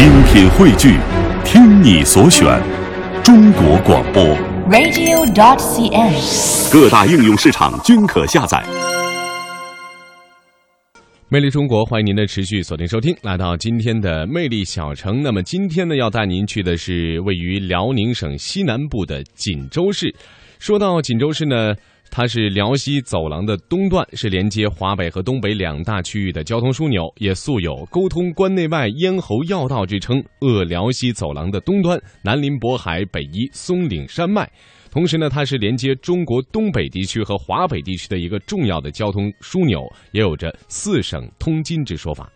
精品汇聚，听你所选，中国广播。radio.dot.cn，。各大应用市场均可下载。魅力中国，欢迎您的持续锁定收听，来到今天的魅力小城。那么今天呢，要带您去的是位于辽宁省西南部的锦州市。说到锦州市呢，它是辽西走廊的东段，是连接华北和东北两大区域的交通枢纽，也素有“沟通关内外、咽喉要道”之称。扼辽西走廊的东端，南临渤海，北依松岭山脉。同时呢，它是连接中国东北地区和华北地区的一个重要的交通枢纽，也有着“四省通津”之说法。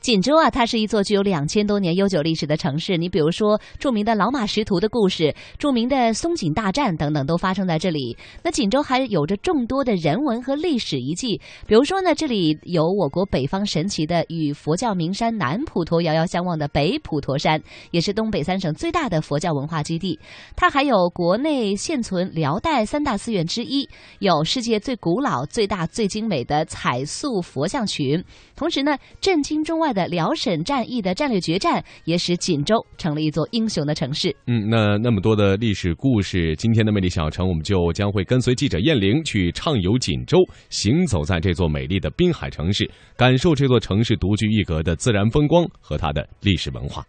锦州啊，它是一座具有两千多年悠久历史的城市。你比如说，著名的老马识途的故事，著名的松锦大战等等，都发生在这里。那锦州还有着众多的人文和历史遗迹，比如说呢，这里有我国北方神奇的与佛教名山南普陀遥遥相望的北普陀山，也是东北三省最大的佛教文化基地。它还有国内现存辽代三大寺院之一，有世界最古老、最大、最精美的彩塑佛像群。同时呢，震惊惊中外的辽沈战役的战略决战，也使锦州成了一座英雄的城市。嗯，那那么多的历史故事，今天的魅力小城，我们就将会跟随记者燕玲去畅游锦州，行走在这座美丽的滨海城市，感受这座城市独具一格的自然风光和它的历史文化。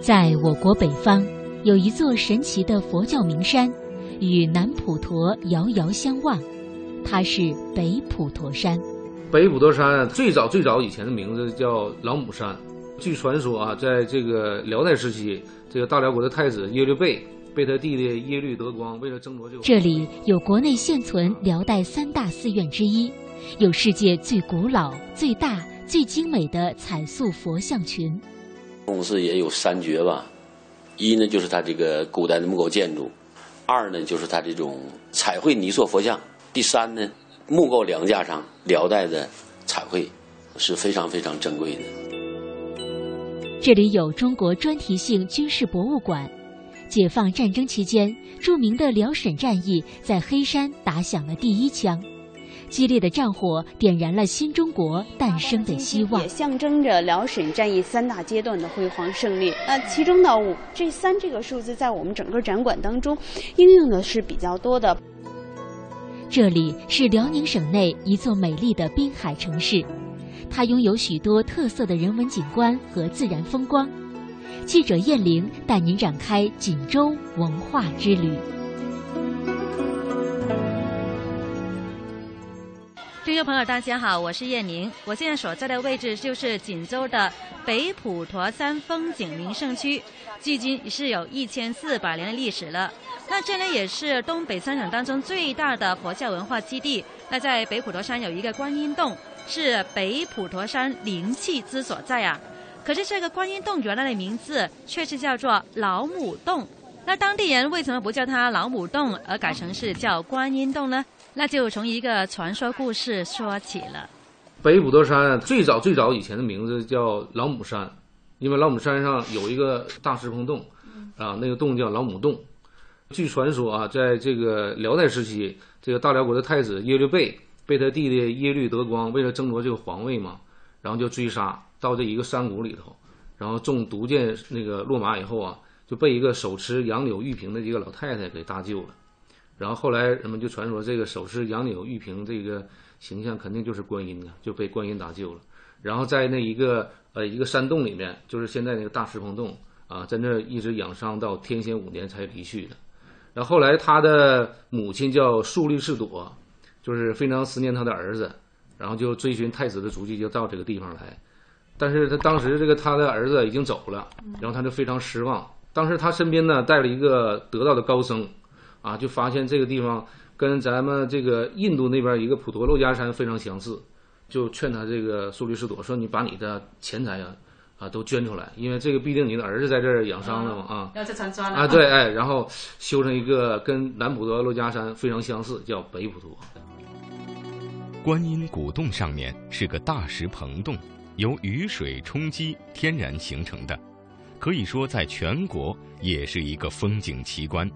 在我国北方，有一座神奇的佛教名山，与南普陀遥遥相望，它是北普陀山。北普陀山最早最早以前的名字叫老母山。据传说啊，在这个辽代时期，这个大辽国的太子耶律倍被他弟弟耶律德光为了争夺这个，这里有国内现存辽代三大寺院之一，有世界最古老、最大、最精美的彩塑佛像群。宗寺也有三绝吧，一呢就是它这个古代的木构建筑，二呢就是它这种彩绘泥塑佛像，第三呢木构梁架上辽代的彩绘是非常非常珍贵的。这里有中国专题性军事博物馆。解放战争期间，著名的辽沈战役在黑山打响了第一枪，激烈的战火点燃了新中国诞生的希望也。象征着辽沈战役三大阶段的辉煌胜利。那其中呢，我这三这个数字在我们整个展馆当中应用的是比较多的。这里是辽宁省内一座美丽的滨海城市，它拥有许多特色的人文景观和自然风光。记者燕玲带您展开锦州文化之旅。听众朋友，大家好，我是叶宁。我现在所在的位置就是锦州的北普陀山风景名胜区，距今是有一千四百年的历史了。那这呢也是东北三省当中最大的佛教文化基地。那在北普陀山有一个观音洞，是北普陀山灵气之所在啊。可是这个观音洞原来的名字却是叫做老母洞。那当地人为什么不叫它老母洞，而改成是叫观音洞呢？那就从一个传说故事说起了。北普陀山最早最早以前的名字叫老母山，因为老母山上有一个大石棚洞，啊，那个洞叫老母洞。据传说啊，在这个辽代时期，这个大辽国的太子耶律倍被他弟弟耶律德光为了争夺这个皇位嘛，然后就追杀到这一个山谷里头，然后中毒箭那个落马以后啊，就被一个手持杨柳玉瓶的一个老太太给搭救了。然后后来人们就传说这个手持杨柳玉瓶这个形象肯定就是观音啊，就被观音搭救了。然后在那一个呃一个山洞里面，就是现在那个大石棚洞啊，在那一直养伤到天显五年才离去的。然后后来他的母亲叫素律士朵，就是非常思念他的儿子，然后就追寻太子的足迹，就到这个地方来。但是他当时这个他的儿子已经走了，然后他就非常失望。当时他身边呢带了一个得道的高僧。啊，就发现这个地方跟咱们这个印度那边一个普陀珞珈山非常相似，就劝他这个苏律师朵说：“你把你的钱财啊啊都捐出来，因为这个毕竟你的儿子在这儿养伤了嘛啊。”要去参专啊，对，哎，然后修成一个跟南普陀珞珈山非常相似，叫北普陀。观音古洞上面是个大石棚洞，由雨水冲击天然形成的，可以说在全国也是一个风景奇观。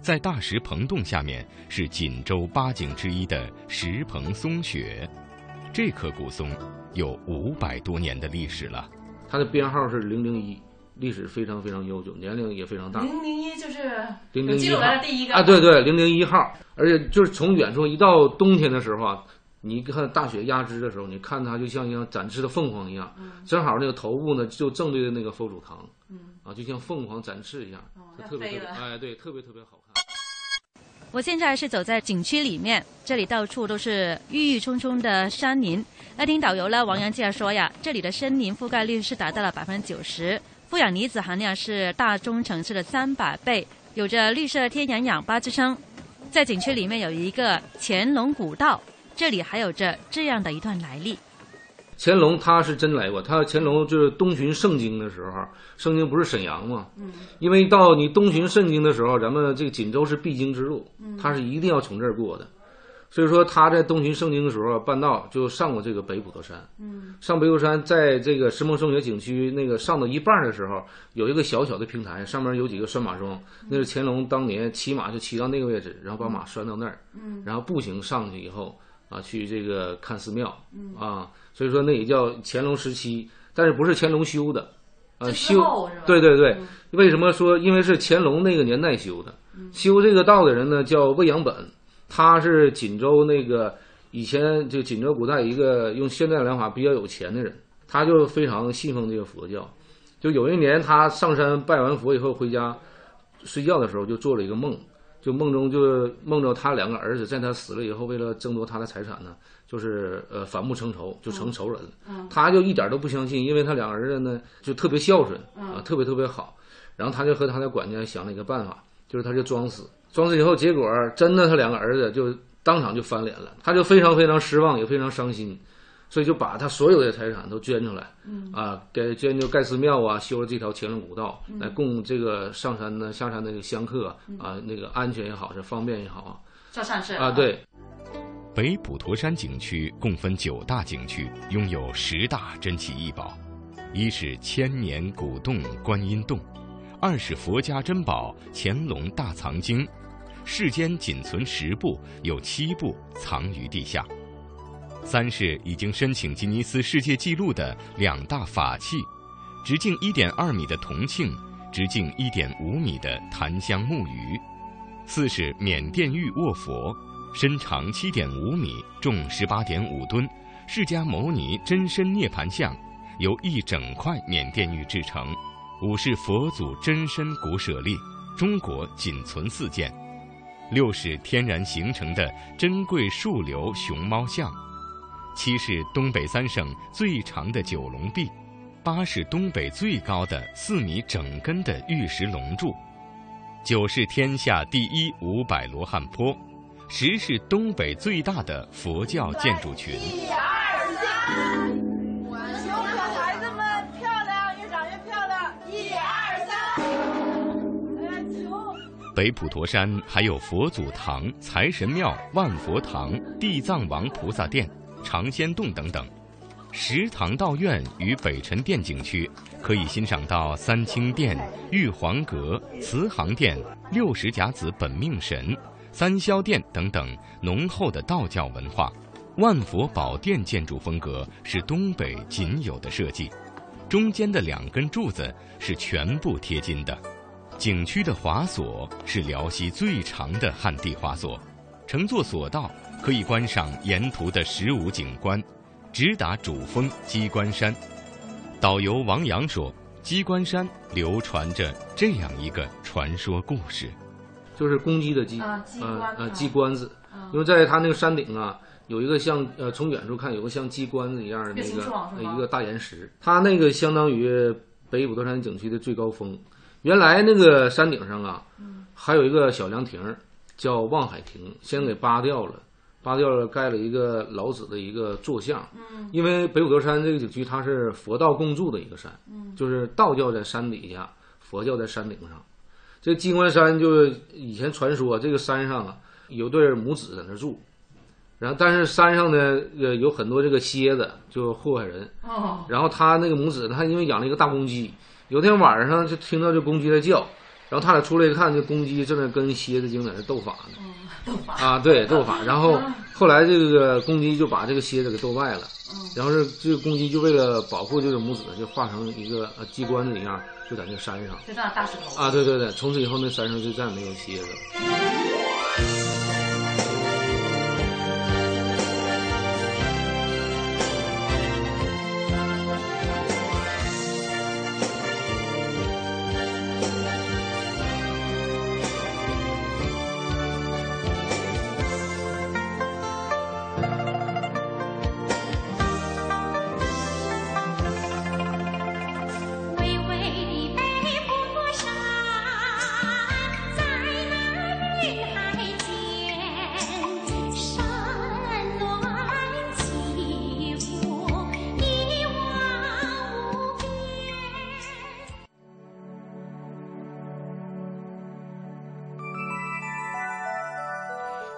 在大石棚洞下面是锦州八景之一的石棚松雪，这棵古松有五百多年的历史了。它的编号是零零一，历史非常非常悠久，年龄也非常大。零零一就是零零一号来的第一个啊，对对，零零一号，而且就是从远处一到冬天的时候啊，你看大雪压枝的时候，你看它就像像展翅的凤凰一样，正好那个头部呢就正对着那个佛祖堂，啊，就像凤凰展翅一样，特别特别哎，对，特别特别好看。我现在是走在景区里面，这里到处都是郁郁葱葱的山林。那听导游呢，王阳介绍说呀，这里的森林覆盖率是达到了百分之九十，负氧离子含量是大中城市的三百倍，有着绿色天然氧吧之称。在景区里面有一个乾隆古道，这里还有着这样的一段来历。乾隆他是真来过，他乾隆就是东巡盛京的时候，盛京不是沈阳嘛？嗯，因为到你东巡盛京的时候，咱们这个锦州是必经之路，他是一定要从这儿过的，所以说他在东巡盛京的时候，半道就上过这个北普陀山。嗯，上北普陀山，在这个石墨圣学景区那个上到一半的时候，有一个小小的平台，上面有几个拴马桩，那是乾隆当年骑马就骑到那个位置，然后把马拴到那儿，嗯，然后步行上去以后啊，去这个看寺庙，嗯啊。所以说那也叫乾隆时期，但是不是乾隆修的，啊，修对对对，为什么说？因为是乾隆那个年代修的，修这个道的人呢叫魏阳本，他是锦州那个以前就锦州古代一个用现代良法比较有钱的人，他就非常信奉这个佛教。就有一年他上山拜完佛以后回家睡觉的时候，就做了一个梦，就梦中就梦着他两个儿子在他死了以后，为了争夺他的财产呢。就是呃反目成仇，就成仇人了。他就一点都不相信，因为他两个儿子呢就特别孝顺啊，特别特别好。然后他就和他的管家想了一个办法，就是他就装死，装死以后，结果真的他两个儿子就当场就翻脸了，他就非常非常失望，也非常伤心，所以就把他所有的财产都捐出来，啊，给捐就盖寺庙啊，修了这条乾隆古道，来供这个上山的下山的香客啊，那个安全也好，是方便也好。啊，做善事啊，对。北普陀山景区共分九大景区，拥有十大珍奇异宝：一是千年古洞观音洞，二是佛家珍宝乾隆大藏经，世间仅存十部，有七部藏于地下；三是已经申请吉尼斯世界纪录的两大法器：直径一点二米的铜磬，直径一点五米的檀香木鱼；四是缅甸玉卧佛。身长七点五米，重十八点五吨，释迦牟尼真身涅盘像，由一整块缅甸玉制成。五是佛祖真身骨舍利，中国仅存四件。六是天然形成的珍贵树瘤熊猫像。七是东北三省最长的九龙壁。八是东北最高的四米整根的玉石龙柱。九是天下第一五百罗汉坡。十是东北最大的佛教建筑群。一二三，求求孩子们漂亮，越长越漂亮。一二三，哎呀，求。北普陀山还有佛祖堂、财神庙、万佛堂、地藏王菩萨殿、长仙洞等等。石堂道院与北辰殿景区可以欣赏到三清殿、玉皇阁、慈航殿、六十甲子本命神。三霄殿等等浓厚的道教文化，万佛宝殿建筑风格是东北仅有的设计，中间的两根柱子是全部贴金的。景区的华索是辽西最长的旱地华索，乘坐索道可以观赏沿途的十五景观，直达主峰鸡冠山。导游王阳说，鸡冠山流传着这样一个传说故事。就是公鸡的鸡，呃呃鸡冠子，因为在它那个山顶啊，有一个像呃从远处看有个像鸡冠子一样的那个一个大岩石，它那个相当于北普陀山景区的最高峰。原来那个山顶上啊，还有一个小凉亭，叫望海亭，现在给扒掉了，扒掉了盖了一个老子的一个坐像。因为北五德山这个景区它是佛道共住的一个山，就是道教在山底下，佛教在山顶上。这金冠山就是以前传说，这个山上啊有对母子在那住，然后但是山上呢呃有很多这个蝎子就祸害人，然后他那个母子他因为养了一个大公鸡，有天晚上就听到这公鸡在叫，然后他俩出来一看，这公鸡正在跟蝎子精在那斗法呢。斗法啊，对，斗法。然后后来这个公鸡就把这个蝎子给斗败了。然后这这个公鸡就为了保护这个母子，就化成一个呃鸡冠子一样，就在那山上。就那大石头。啊，对对对，从此以后那山上就再也没有蝎子了。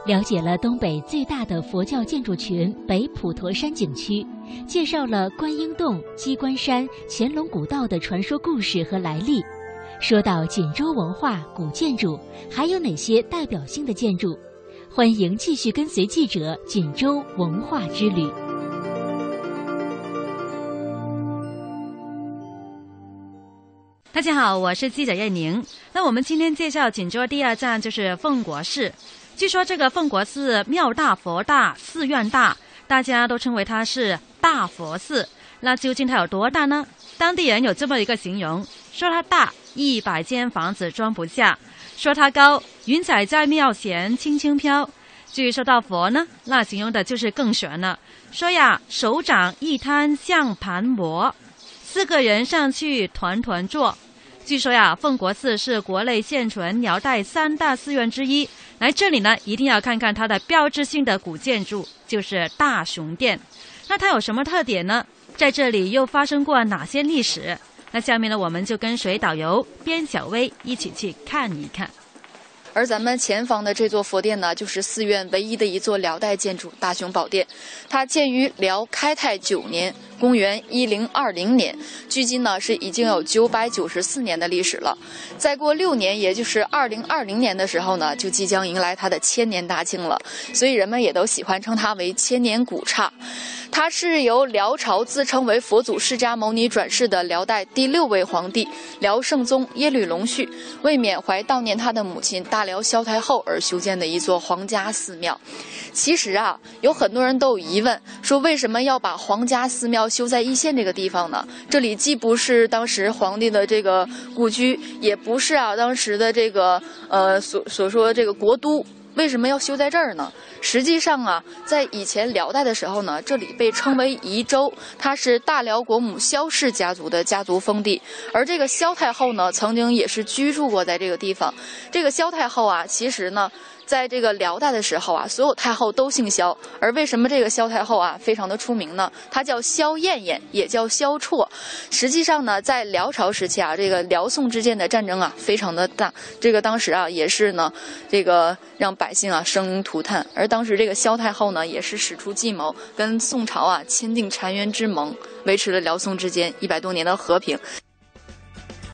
了解了东北最大的佛教建筑群北普陀山景区，介绍了观音洞、鸡冠山、乾隆古道的传说故事和来历。说到锦州文化古建筑，还有哪些代表性的建筑？欢迎继续跟随记者锦州文化之旅。大家好，我是记者叶宁。那我们今天介绍锦州第二站就是凤国寺。据说这个凤国寺庙大佛大，寺院大，大家都称为它是大佛寺。那究竟它有多大呢？当地人有这么一个形容，说它大，一百间房子装不下；说它高，云彩在庙前轻轻飘。至于说到佛呢，那形容的就是更玄了，说呀，手掌一摊像盘磨，四个人上去团团坐。据说呀，奉国寺是国内现存辽代三大寺院之一。来这里呢，一定要看看它的标志性的古建筑，就是大雄殿。那它有什么特点呢？在这里又发生过哪些历史？那下面呢，我们就跟随导游边小薇一起去看一看。而咱们前方的这座佛殿呢，就是寺院唯一的一座辽代建筑——大雄宝殿。它建于辽开泰九年（公元一零二零年），距今呢是已经有九百九十四年的历史了。再过六年，也就是二零二零年的时候呢，就即将迎来它的千年大庆了。所以人们也都喜欢称它为千年古刹。它是由辽朝自称为佛祖释迦牟尼转世的辽代第六位皇帝辽圣宗耶律隆绪，为缅怀悼念他的母亲大辽萧太后而修建的一座皇家寺庙。其实啊，有很多人都有疑问，说为什么要把皇家寺庙修在易县这个地方呢？这里既不是当时皇帝的这个故居，也不是啊当时的这个呃所所说的这个国都。为什么要修在这儿呢？实际上啊，在以前辽代的时候呢，这里被称为宜州，它是大辽国母萧氏家族的家族封地。而这个萧太后呢，曾经也是居住过在这个地方。这个萧太后啊，其实呢。在这个辽代的时候啊，所有太后都姓萧。而为什么这个萧太后啊非常的出名呢？她叫萧燕燕，也叫萧绰。实际上呢，在辽朝时期啊，这个辽宋之间的战争啊非常的大。这个当时啊也是呢，这个让百姓啊生灵涂炭。而当时这个萧太后呢，也是使出计谋，跟宋朝啊签订澶渊之盟，维持了辽宋之间一百多年的和平。